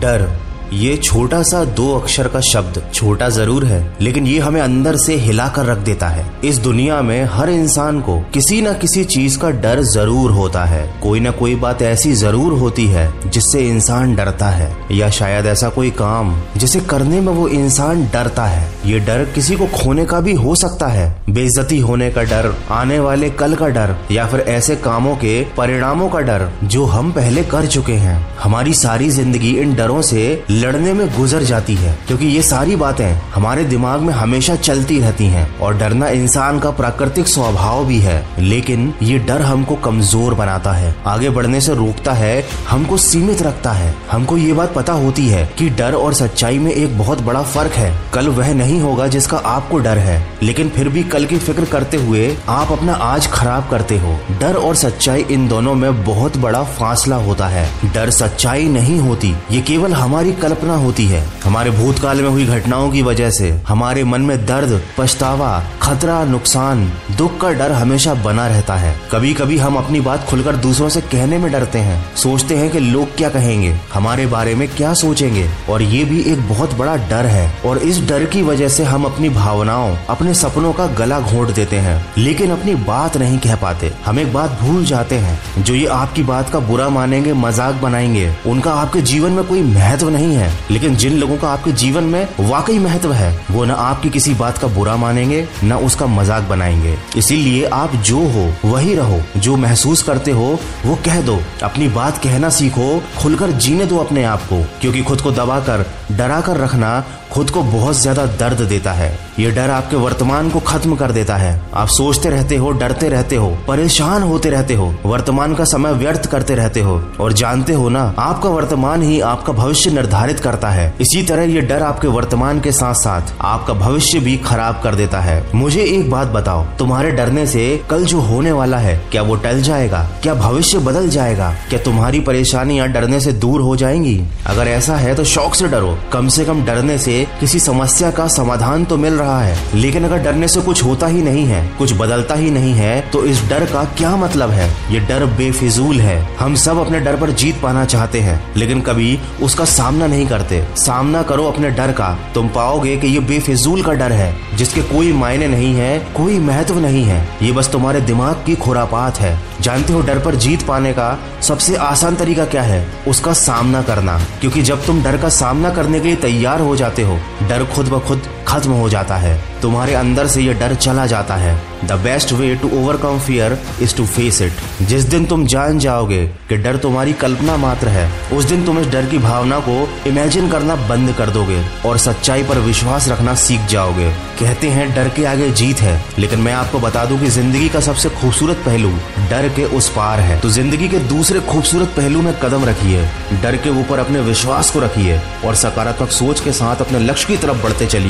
डर। ये छोटा सा दो अक्षर का शब्द, छोटा ज़रूर है, लेकिन ये हमें अंदर से हिला कर रख देता है। इस दुनिया में हर इंसान को किसी न किसी चीज़ का डर ज़रूर होता है। कोई ना कोई बात ऐसी ज़रूर होती है जिससे इंसान डरता है, या शायद ऐसा कोई काम जिसे करने में वो इंसान डरता है। ये डर किसी को खोने का भी हो सकता है। बेइज्जती होने का डर, आने वाले कल का डर, या फिर ऐसे कामों के परिणामों का डर, जो हम पहले कर चुके हैं। हमारी सारी ज़िंदगी इन डरों से लड़ने में गुजर जाती है, क्योंकि ये सारी बातें हमारे दिमाग में हमेशा चलती रहती हैं, और डरना इंसान का प्राकृतिक स्वभाव भी है। लेकिन ये डर हमको कमज़ोर बनाता है, आगे बढ़ने से रोकता है, हमको सीमित रखता है। हमको ये बात पता होती है कि डर और सच्चाई में एक बहुत बड़ा फ़र्क है। कल वह नहीं होगा जिसका आपको डर है। लेकिन फिर भी कल की फ़िक्र करते हुए आप अपना आज खराब करते हो। डर और सच्चाई इन दोनों में बहुत बड़ा फासला होता है। डर सच्चाई नहीं होती, ये केवल हमारी कल्पना होती है। हमारे भूतकाल में हुई घटनाओं की वजह से, हमारे मन में दर्द, पछतावा, खतरा, नुकसान, दुख का डर हमेशा बना रहता है। कभी कभी हम अपनी बात खुलकर दूसरों से कहने में डरते हैं। सोचते हैं कि लोग क्या कहेंगे, हमारे बारे में क्या सोचेंगे। और ये भी एक बहुत बड़ा डर है। और इस डर की वजह से हम अपनी भावनाओं, अपने सपनों का गला घोट देते हैं। लेकिन अपनी बात नहीं कह पाते। हम एक बात भूल जाते हैं। जो ये आपकी बात का बुरा मानेंगे, मज़ाक बनाएँगे, उनका आपके जीवन में कोई महत्व नहीं है। लेकिन जिन लोगों का आपके जीवन में वाकई महत्व है, वो न आपकी किसी बात का बुरा मानेंगे, न उसका मज़ाक बनाएँगे। इसीलिए आप जो हो, वही रहो। जो महसूस करते हो, वो कह दो। अपनी बात कहना सीखो, खुलकर जीने दो अपने आप को। क्योंकि खुद को दबाकर डरा कर रखना, खुद को बहुत ज़्यादा दर्द देता है। ये डर आपके वर्तमान को खत्म कर देता है। आप सोचते रहते हो, डरते रहते हो, परेशान होते रहते हो, वर्तमान का समय व्यर्थ करते रहते हो। और जानते हो ना, आपका वर्तमान ही आपका भविष्य निर्धारित करता है। इसी तरह ये डर आपके वर्तमान के साथ साथ आपका भविष्य भी खराब कर देता है। मुझे एक बात बताओ, तुम्हारे डरने से कल जो होने वाला है, क्या वो टल जाएगा? क्या भविष्य बदल जाएगा? क्या तुम्हारी परेशानियाँ डरने से दूर हो जाएँगी? अगर ऐसा है तो शौक से डरो। कम से कम डरने से किसी समस्या का समाधान तो मिल रहा है, लेकिन अगर डरने से कुछ होता ही नहीं है, कुछ बदलता ही नहीं है तो इस डर का क्या मतलब है? ये डर बेफिजूल है। हम सब अपने डर पर जीत पाना चाहते हैं, लेकिन कभी उसका सामना नहीं करते। सामना करो अपने डर का। तुम पाओगे कि ये बेफिजूल का डर है, जिसके कोई मायने नहीं है, कोई महत्व नहीं है। ये बस तुम्हारे दिमाग की खुरापात है। जानते हो, डर पर जीत पाने का सबसे आसान तरीका क्या है? उसका सामना करना। क्योंकि जब तुम डर का सामना करने के लिए तैयार हो जाते हो, डर खुद ब खुद खत्म हो जाता है। तुम्हारे अंदर से ये डर चला जाता है। The best way to overcome fear is to face it जिस दिन तुम जान जाओगे कि डर तुम्हारी कल्पना मात्र है, उस दिन तुम इस डर की भावना को इमेजिन करना बंद कर दोगे और सच्चाई पर विश्वास रखना सीख जाओगे। कहते हैं, डर के आगे जीत है। लेकिन मैं आपको बता दूँ कि ज़िंदगी का सबसे खूबसूरत पहलू डर के उस पार है। तो ज़िंदगी के दूसरे खूबसूरत पहलू में कदम रखिए। डर के ऊपर अपने विश्वास को रखिए और सकारात्मक सोच के साथ अपने लक्ष्य की तरफ़ बढ़ते चलिए।